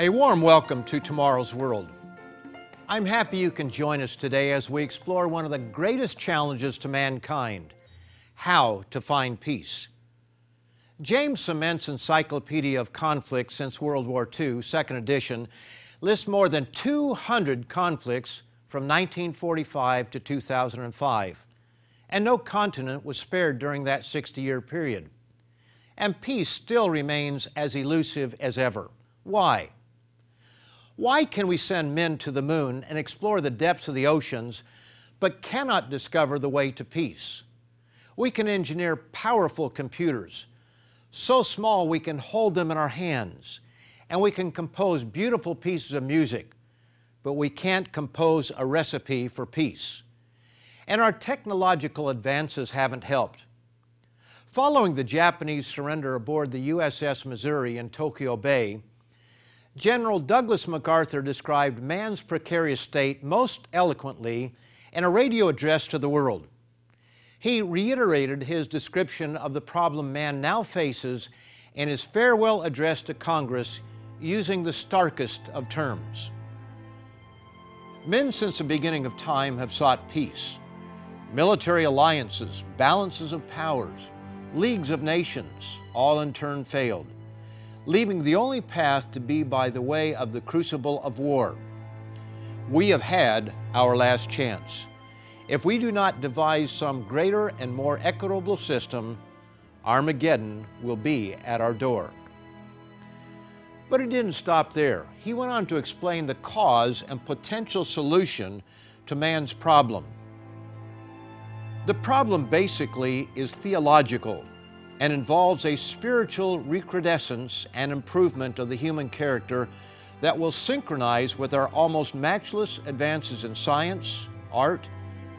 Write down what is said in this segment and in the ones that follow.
A warm welcome to Tomorrow's World. I'm happy you can join us today as we explore one of the greatest challenges to mankind how to find peace. James Ciment's Encyclopedia of Conflicts since World War II, second edition, lists more than 200 conflicts from 1945 to 2005, and no continent was spared during that 60 year period. And peace still remains as elusive as ever. Why? Why can we send men to the moon and explore the depths of the oceans, but cannot discover the way to peace? We can engineer powerful computers, so small we can hold them in our hands, and we can compose beautiful pieces of music, but we can't compose a recipe for peace. And our technological advances haven't helped. Following the Japanese surrender aboard the USS Missouri in Tokyo Bay, General Douglas MacArthur described man's precarious state most eloquently in a radio address to the world. He reiterated his description of the problem man now faces in his farewell address to Congress using the starkest of terms. Men since the beginning of time have sought peace. Military alliances, balances of powers, leagues of nations, all in turn failed leaving the only path to be by the way of the crucible of war. We have had our last chance. If we do not devise some greater and more equitable system, Armageddon will be at our door. But it didn't stop there. He went on to explain the cause and potential solution to man's problem. The problem basically is theological and involves a spiritual recrudescence and improvement of the human character that will synchronize with our almost matchless advances in science, art,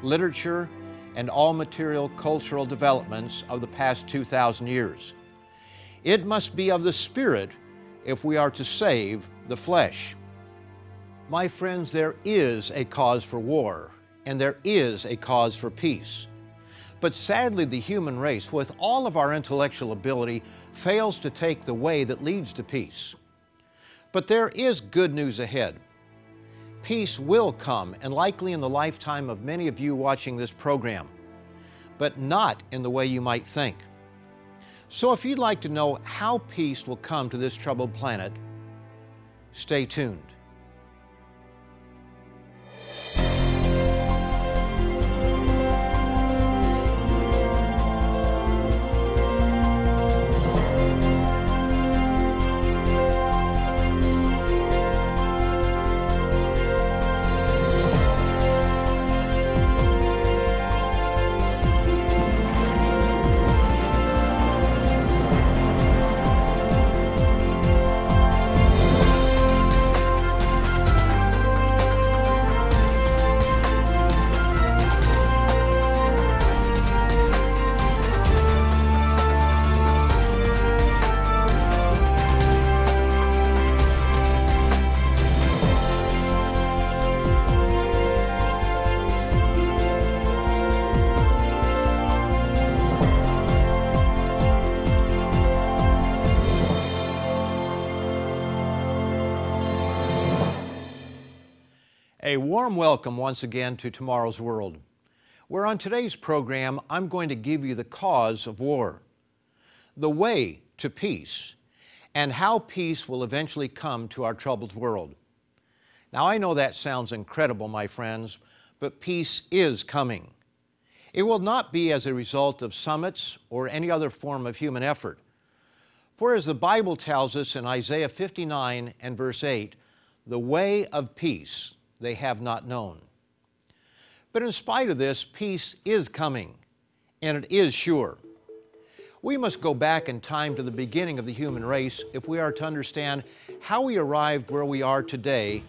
literature, and all material cultural developments of the past 2,000 years. It must be of the Spirit if we are to save the flesh. My friends, there is a cause for war, and there is a cause for peace. But sadly, the human race, with all of our intellectual ability, fails to take the way that leads to peace. But there is good news ahead. Peace will come, and likely in the lifetime of many of you watching this program, but not in the way you might think. So if you'd like to know how peace will come to this troubled planet, stay tuned. A warm welcome once again to Tomorrow's World, where on today's program I'm going to give you the cause of war, the way to peace, and how peace will eventually come to our troubled world. Now I know that sounds incredible, my friends, but peace is coming. It will not be as a result of summits or any other form of human effort. For as the Bible tells us in Isaiah 59 and verse 8, the way of peace, they have not known. But in spite of this, peace is coming, and it is sure. We must go back in time to the beginning of the human race if we are to understand how we arrived where we are today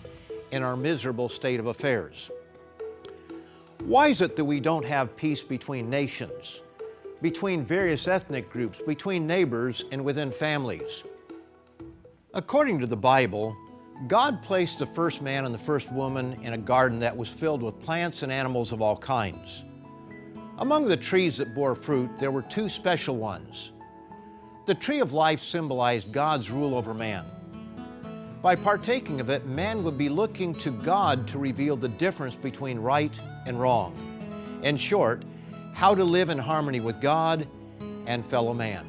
in our miserable state of affairs. Why is it that we don't have peace between nations, between various ethnic groups, between neighbors, and within families? According to the Bible, God placed the first man and the first woman in a garden that was filled with plants and animals of all kinds. Among the trees that bore fruit, there were two special ones. The tree of life symbolized God's rule over man. By partaking of it, man would be looking to God to reveal the difference between right and wrong. In short, how to live in harmony with God and fellow man.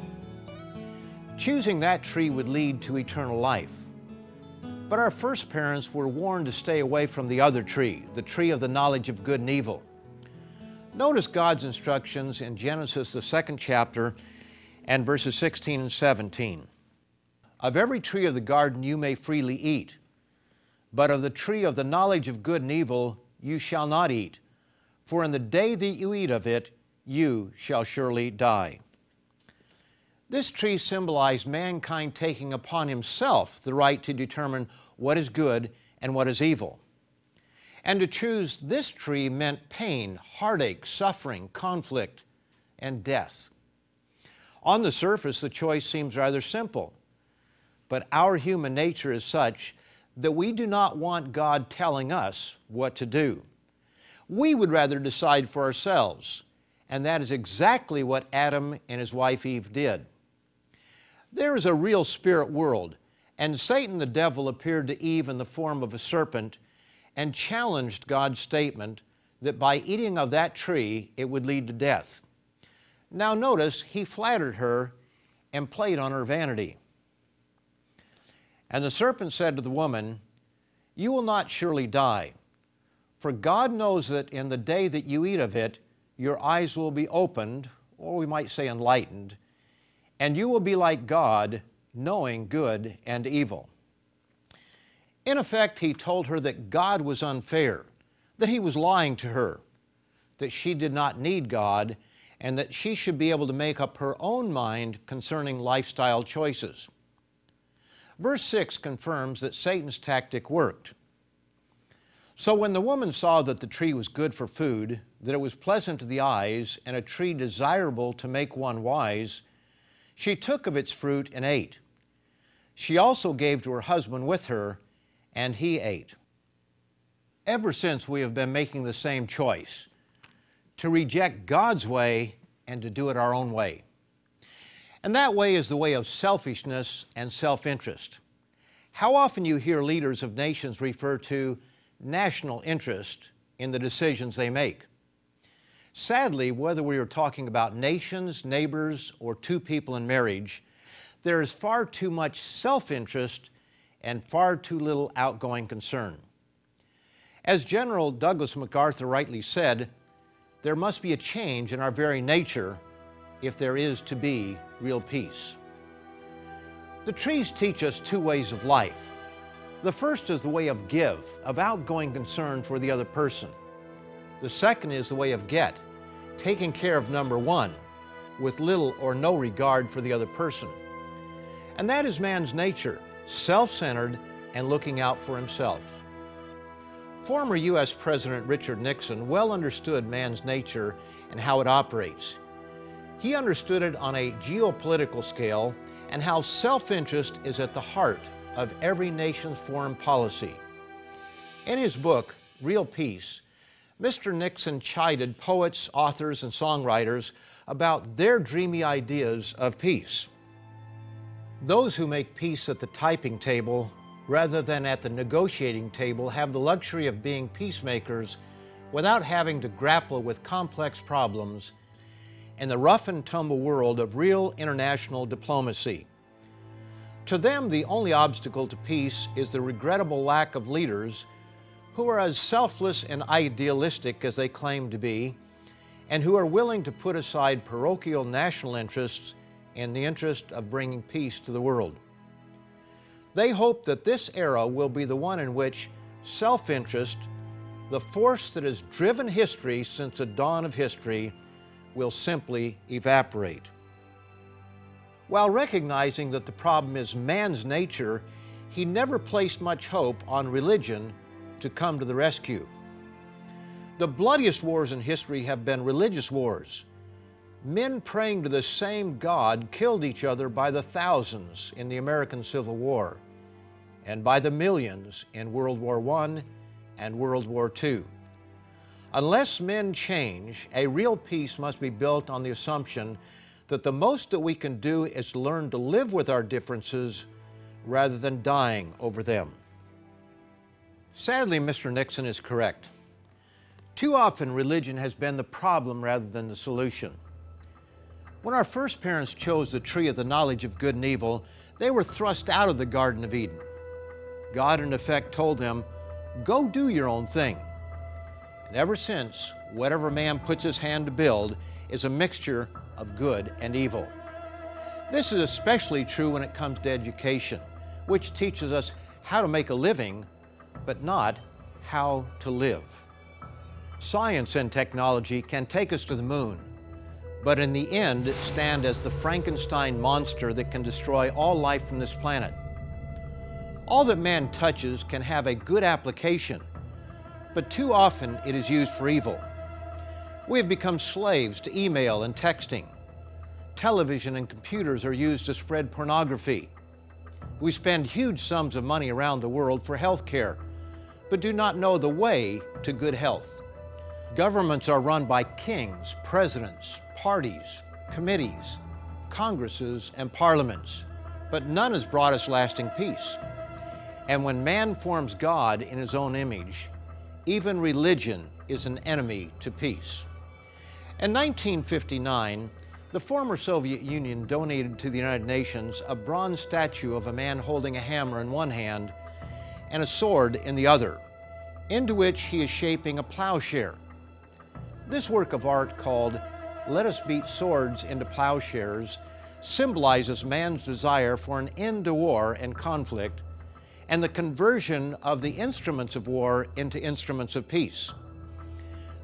Choosing that tree would lead to eternal life. But our first parents were warned to stay away from the other tree, the tree of the knowledge of good and evil. Notice God's instructions in Genesis, the second chapter, and verses 16 and 17. Of every tree of the garden you may freely eat, but of the tree of the knowledge of good and evil you shall not eat, for in the day that you eat of it, you shall surely die. This tree symbolized mankind taking upon himself the right to determine what is good and what is evil. And to choose this tree meant pain, heartache, suffering, conflict, and death. On the surface, the choice seems rather simple, but our human nature is such that we do not want God telling us what to do. We would rather decide for ourselves, and that is exactly what Adam and his wife Eve did. There is a real spirit world, and Satan the devil appeared to Eve in the form of a serpent and challenged God's statement that by eating of that tree it would lead to death. Now notice, he flattered her and played on her vanity. And the serpent said to the woman, You will not surely die, for God knows that in the day that you eat of it, your eyes will be opened, or we might say enlightened, and you will be like God, knowing good and evil. In effect, he told her that God was unfair, that he was lying to her, that she did not need God, and that she should be able to make up her own mind concerning lifestyle choices. Verse 6 confirms that Satan's tactic worked. So when the woman saw that the tree was good for food, that it was pleasant to the eyes, and a tree desirable to make one wise, she took of its fruit and ate. She also gave to her husband with her, and he ate. Ever since, we have been making the same choice to reject God's way and to do it our own way. And that way is the way of selfishness and self interest. How often you hear leaders of nations refer to national interest in the decisions they make. Sadly, whether we are talking about nations, neighbors, or two people in marriage, there is far too much self interest and far too little outgoing concern. As General Douglas MacArthur rightly said, there must be a change in our very nature if there is to be real peace. The trees teach us two ways of life. The first is the way of give, of outgoing concern for the other person. The second is the way of get, taking care of number one, with little or no regard for the other person. And that is man's nature, self-centered and looking out for himself. Former U.S. President Richard Nixon well understood man's nature and how it operates. He understood it on a geopolitical scale and how self-interest is at the heart of every nation's foreign policy. In his book, Real Peace, Mr. Nixon chided poets, authors, and songwriters about their dreamy ideas of peace. Those who make peace at the typing table rather than at the negotiating table have the luxury of being peacemakers without having to grapple with complex problems in the rough and tumble world of real international diplomacy. To them, the only obstacle to peace is the regrettable lack of leaders who are as selfless and idealistic as they claim to be, and who are willing to put aside parochial national interests in the interest of bringing peace to the world. They hope that this era will be the one in which self-interest, the force that has driven history since the dawn of history, will simply evaporate. While recognizing that the problem is man's nature, he never placed much hope on religion to come to the rescue. The bloodiest wars in history have been religious wars. Men praying to the same God killed each other by the thousands in the American Civil War and by the millions in World War I and World War II. Unless men change, a real peace must be built on the assumption that the most that we can do is learn to live with our differences rather than dying over them. Sadly, Mr. Nixon is correct. Too often, religion has been the problem rather than the solution. When our first parents chose the tree of the knowledge of good and evil, they were thrust out of the Garden of Eden. God, in effect, told them, Go do your own thing. And ever since, whatever man puts his hand to build is a mixture of good and evil. This is especially true when it comes to education, which teaches us how to make a living, but not how to live. Science and technology can take us to the moon, but in the end stand as the Frankenstein monster that can destroy all life from this planet. All that man touches can have a good application, but too often it is used for evil. We have become slaves to email and texting. Television and computers are used to spread pornography. We spend huge sums of money around the world for health care, but do not know the way to good health. Governments are run by kings, presidents, parties, committees, congresses, and parliaments, but none has brought us lasting peace. And when man forms God in his own image, even religion is an enemy to peace. In 1959, the former Soviet Union donated to the United Nations a bronze statue of a man holding a hammer in one hand and a sword in the other, into which he is shaping a plowshare. This work of art, called Let Us Beat Swords into Plowshares, symbolizes man's desire for an end to war and conflict and the conversion of the instruments of war into instruments of peace.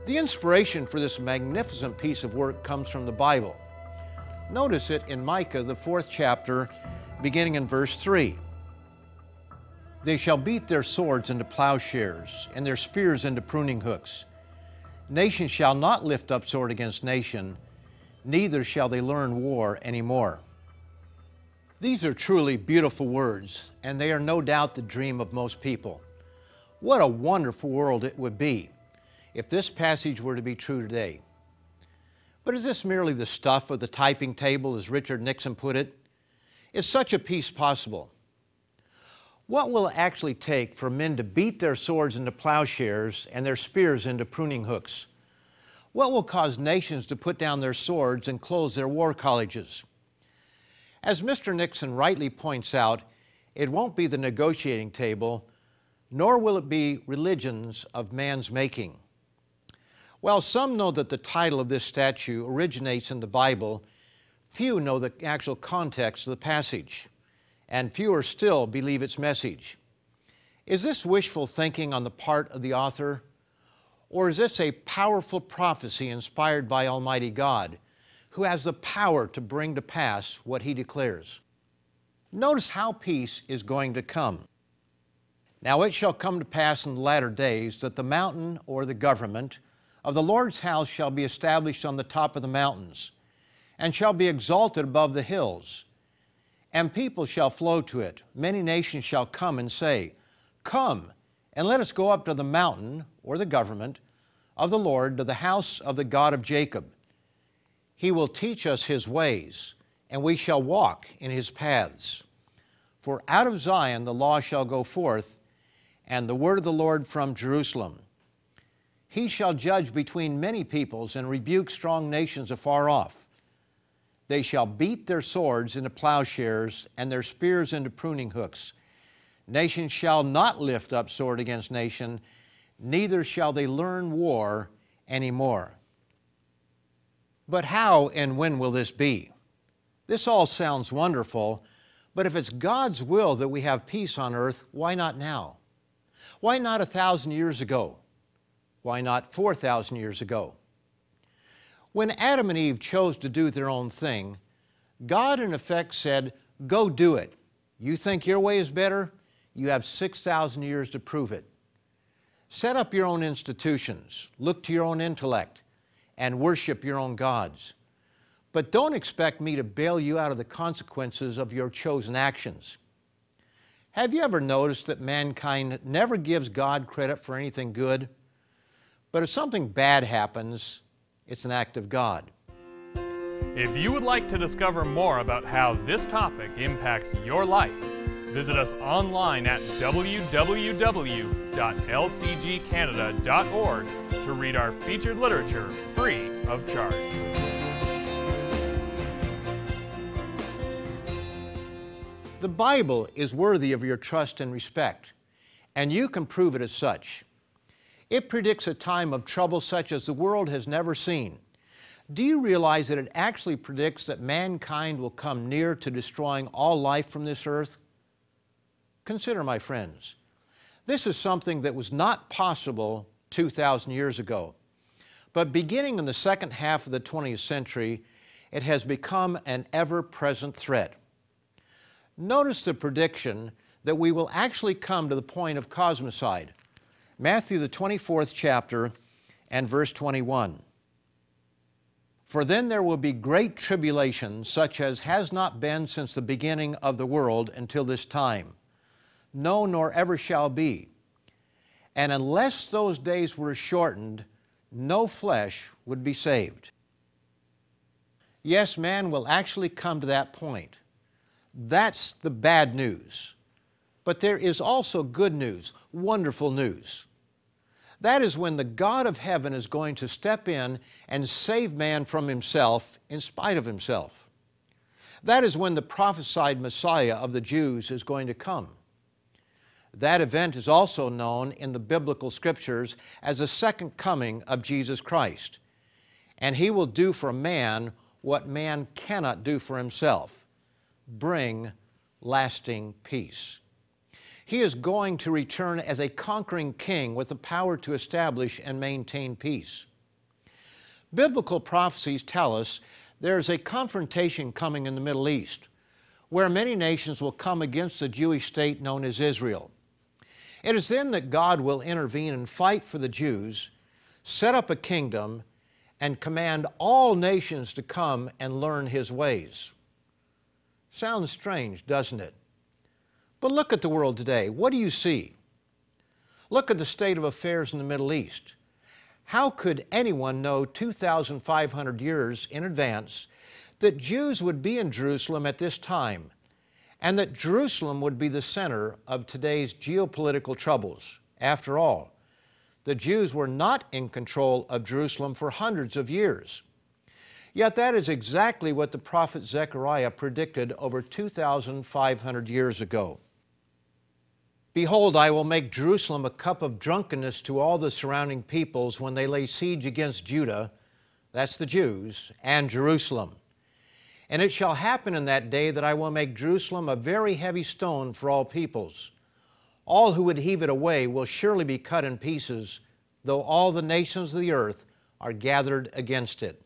The inspiration for this magnificent piece of work comes from the Bible. Notice it in Micah, the fourth chapter, beginning in verse 3. They shall beat their swords into plowshares, and their spears into pruning hooks. Nation shall not lift up sword against nation, neither shall they learn war any more. These are truly beautiful words, and they are no doubt the dream of most people. What a wonderful world it would be if this passage were to be true today. But is this merely the stuff of the typing table, as Richard Nixon put it? Is such a peace possible? What will it actually take for men to beat their swords into plowshares and their spears into pruning hooks? What will cause nations to put down their swords and close their war colleges? As Mr. Nixon rightly points out, it won't be the negotiating table, nor will it be religions of man's making. While some know that the title of this statue originates in the Bible, few know the actual context of the passage, and fewer still believe its message. Is this wishful thinking on the part of the author, or is this a powerful prophecy inspired by Almighty God? who has the power to bring to pass what he declares. Notice how peace is going to come. Now it shall come to pass in the latter days that the mountain or the government of the Lord's house shall be established on the top of the mountains, and shall be exalted above the hills. And people shall flow to it. Many nations shall come and say, Come, and let us go up to the mountain, or the government, of the Lord, to the house of the God of Jacob he will teach us His ways, and we shall walk in His paths. For out of Zion the law shall go forth, and the word of the Lord from Jerusalem. He shall judge between many peoples and rebuke strong nations afar off. They shall beat their swords into plowshares and their spears into pruning hooks. Nation shall not lift up sword against nation, neither shall they learn war any more. But how and when will this be? This all sounds wonderful, but if it's God's will that we have peace on earth, why not now? Why not a thousand years ago? Why not 4,000 years ago? When Adam and Eve chose to do their own thing, God in effect said, Go do it. You think your way is better? You have 6,000 years to prove it. Set up your own institutions, look to your own intellect, and worship your own gods. But don't expect me to bail you out of the consequences of your chosen actions. Have you ever noticed that mankind never gives God credit for anything good? But if something bad happens, it's an act of God. If you would like to discover more about how this topic impacts your life, Visit us online at www.lcgcanada.org to read our featured literature free of charge. The Bible is worthy of your trust and respect, and you can prove it as such. It predicts a time of trouble such as the world has never seen. Do you realize that it actually predicts that mankind will come near to destroying all life from this earth? Consider, my friends, this is something that was not possible 2,000 years ago. But beginning in the second half of the 20th century, it has become an ever present threat. Notice the prediction that we will actually come to the point of cosmocide. Matthew, the 24th chapter, and verse 21. For then there will be great tribulation, such as has not been since the beginning of the world until this time, no, nor ever shall be. And unless those days were shortened, no flesh would be saved. Yes, man will actually come to that point. That's the bad news. But there is also good news, wonderful news. That is when the God of heaven is going to step in and save man from himself in spite of himself. That is when the prophesied Messiah of the Jews is going to come. That event is also known in the biblical scriptures as the second coming of Jesus Christ. And he will do for man what man cannot do for himself bring lasting peace. He is going to return as a conquering king with the power to establish and maintain peace. Biblical prophecies tell us there is a confrontation coming in the Middle East where many nations will come against the Jewish state known as Israel. It is then that God will intervene and fight for the Jews, set up a kingdom, and command all nations to come and learn His ways. Sounds strange, doesn't it? But look at the world today. What do you see? Look at the state of affairs in the Middle East. How could anyone know 2,500 years in advance that Jews would be in Jerusalem at this time and that Jerusalem would be the center of today's geopolitical troubles? After all, the Jews were not in control of Jerusalem for hundreds of years. Yet that is exactly what the prophet Zechariah predicted over 2,500 years ago. Behold, I will make Jerusalem a cup of drunkenness to all the surrounding peoples when they lay siege against Judah, that's the Jews, and Jerusalem. And it shall happen in that day that I will make Jerusalem a very heavy stone for all peoples. All who would heave it away will surely be cut in pieces, though all the nations of the earth are gathered against it.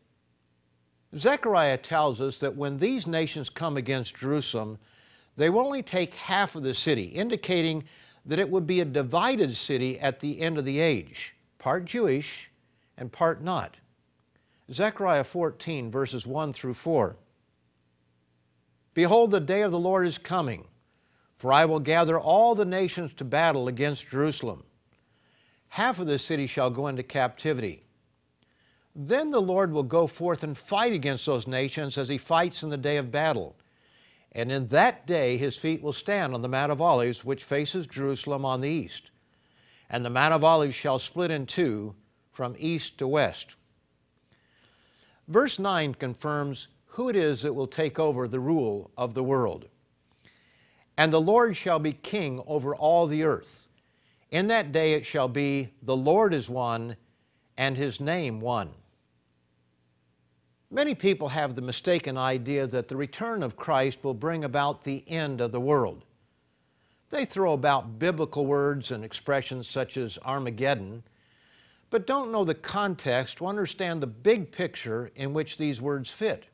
Zechariah tells us that when these nations come against Jerusalem, they will only take half of the city, indicating that it would be a divided city at the end of the age, part Jewish and part not. Zechariah 14, verses 1 through 4. Behold, the day of the Lord is coming, for I will gather all the nations to battle against Jerusalem. Half of the city shall go into captivity. Then the Lord will go forth and fight against those nations as he fights in the day of battle and in that day his feet will stand on the Mount of Olives, which faces Jerusalem on the east. And the Mount of Olives shall split in two from east to west. Verse 9 confirms who it is that will take over the rule of the world. And the Lord shall be king over all the earth. In that day it shall be, the Lord is one, and his name one. Many people have the mistaken idea that the return of Christ will bring about the end of the world. They throw about biblical words and expressions such as Armageddon, but don't know the context to understand the big picture in which these words fit.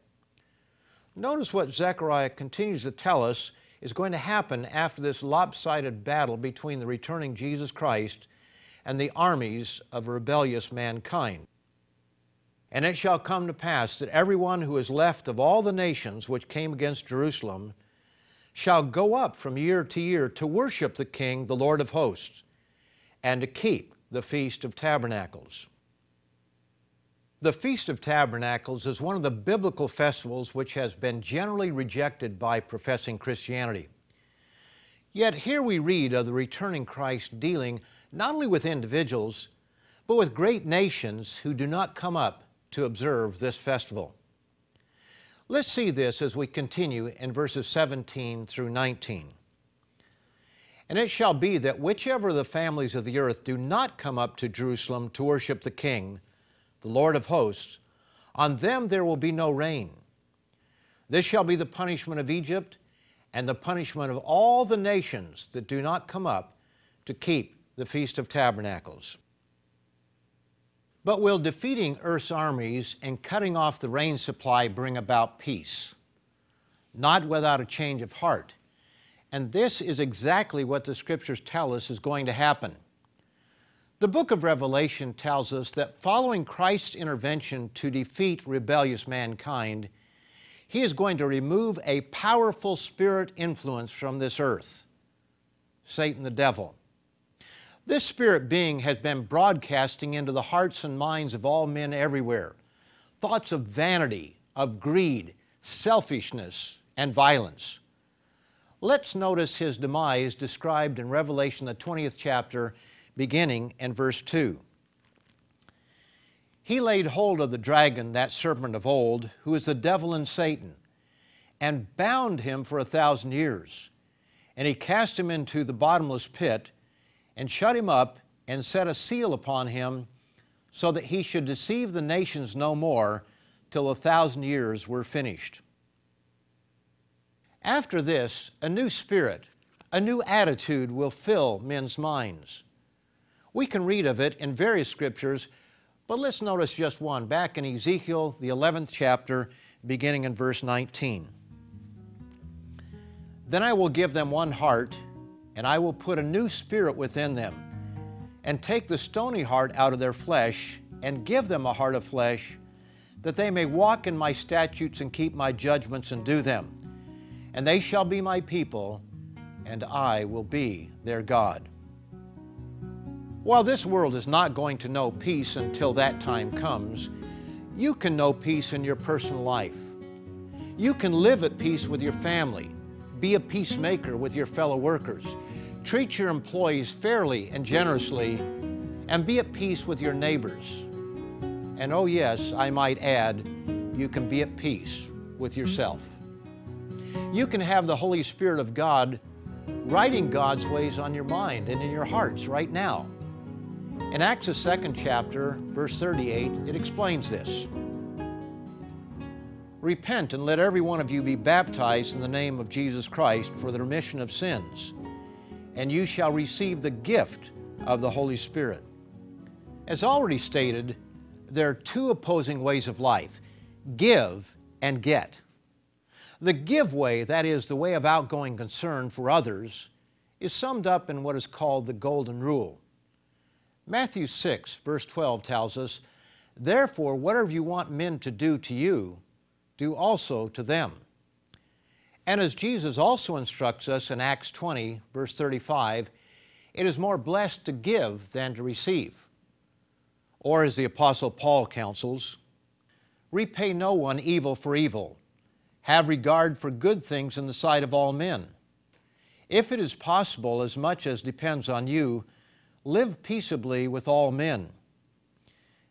Notice what Zechariah continues to tell us is going to happen after this lopsided battle between the returning Jesus Christ and the armies of rebellious mankind. And it shall come to pass that everyone who is left of all the nations which came against Jerusalem shall go up from year to year to worship the King, the Lord of hosts, and to keep the Feast of Tabernacles. The Feast of Tabernacles is one of the biblical festivals which has been generally rejected by professing Christianity. Yet here we read of the returning Christ dealing not only with individuals, but with great nations who do not come up to observe this festival. Let's see this as we continue in verses 17 through 19. And it shall be that whichever the families of the earth do not come up to Jerusalem to worship the King, the Lord of hosts, on them there will be no rain. This shall be the punishment of Egypt and the punishment of all the nations that do not come up to keep the Feast of Tabernacles. But will defeating earth's armies and cutting off the rain supply bring about peace? Not without a change of heart. And this is exactly what the scriptures tell us is going to happen. The book of Revelation tells us that following Christ's intervention to defeat rebellious mankind, he is going to remove a powerful spirit influence from this earth Satan the devil. This spirit being has been broadcasting into the hearts and minds of all men everywhere thoughts of vanity, of greed, selfishness, and violence. Let's notice his demise described in Revelation, the 20th chapter, beginning in verse 2. He laid hold of the dragon, that serpent of old, who is the devil and Satan, and bound him for a thousand years. And he cast him into the bottomless pit and shut him up and set a seal upon him so that he should deceive the nations no more till a thousand years were finished. After this, a new spirit, a new attitude will fill men's minds. We can read of it in various scriptures, but let's notice just one back in Ezekiel, the 11th chapter, beginning in verse 19. Then I will give them one heart and I will put a new spirit within them, and take the stony heart out of their flesh, and give them a heart of flesh, that they may walk in my statutes and keep my judgments and do them. And they shall be my people, and I will be their God. While this world is not going to know peace until that time comes, you can know peace in your personal life. You can live at peace with your family be a peacemaker with your fellow workers. Treat your employees fairly and generously, and be at peace with your neighbors. And oh, yes, I might add, you can be at peace with yourself. You can have the Holy Spirit of God writing God's ways on your mind and in your hearts right now. In Acts, the second chapter, verse 38, it explains this. Repent and let every one of you be baptized in the name of Jesus Christ for the remission of sins, and you shall receive the gift of the Holy Spirit. As already stated, there are two opposing ways of life give and get. The give way, that is, the way of outgoing concern for others, is summed up in what is called the Golden Rule. Matthew 6, verse 12 tells us, Therefore, whatever you want men to do to you, do also to them. And as Jesus also instructs us in Acts 20, verse 35, it is more blessed to give than to receive. Or as the Apostle Paul counsels, repay no one evil for evil. Have regard for good things in the sight of all men. If it is possible, as much as depends on you, live peaceably with all men.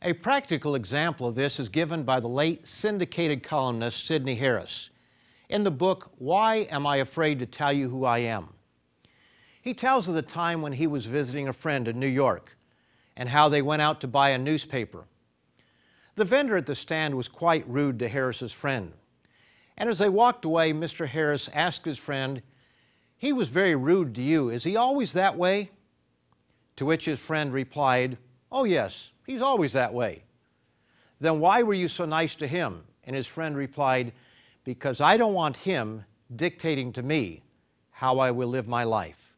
A practical example of this is given by the late syndicated columnist Sydney Harris in the book, Why Am I Afraid to Tell You Who I Am? He tells of the time when he was visiting a friend in New York and how they went out to buy a newspaper. The vendor at the stand was quite rude to Harris's friend. And as they walked away, Mr. Harris asked his friend, He was very rude to you. Is he always that way? To which his friend replied, Oh, yes, He's always that way. Then why were you so nice to him? And his friend replied, Because I don't want him dictating to me how I will live my life.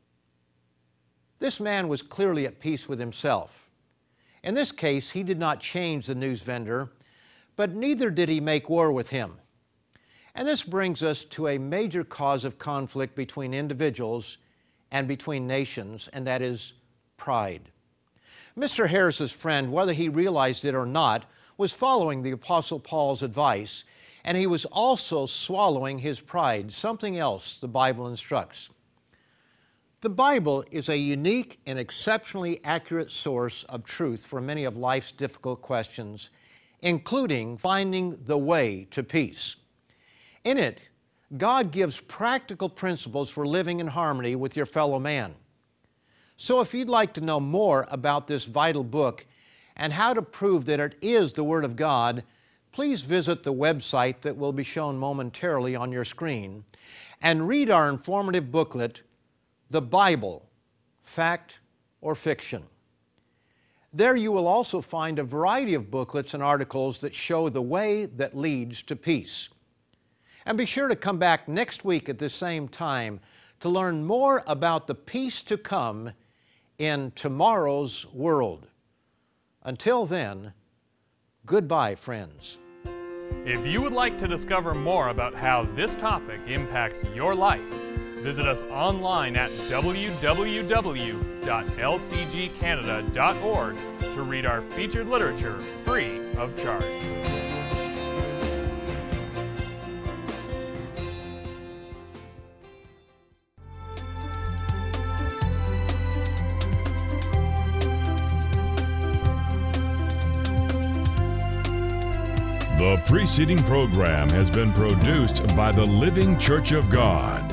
This man was clearly at peace with himself. In this case, he did not change the news vendor, but neither did he make war with him. And this brings us to a major cause of conflict between individuals and between nations, and that is pride. Mr. Harris's friend, whether he realized it or not, was following the Apostle Paul's advice, and he was also swallowing his pride, something else the Bible instructs. The Bible is a unique and exceptionally accurate source of truth for many of life's difficult questions, including finding the way to peace. In it, God gives practical principles for living in harmony with your fellow man. So, if you'd like to know more about this vital book and how to prove that it is the Word of God, please visit the website that will be shown momentarily on your screen and read our informative booklet, The Bible Fact or Fiction. There you will also find a variety of booklets and articles that show the way that leads to peace. And be sure to come back next week at the same time to learn more about the peace to come in tomorrow's world. Until then, goodbye, friends. If you would like to discover more about how this topic impacts your life, visit us online at www.lcgcanada.org to read our featured literature free of charge. Preceding program has been produced by the Living Church of God.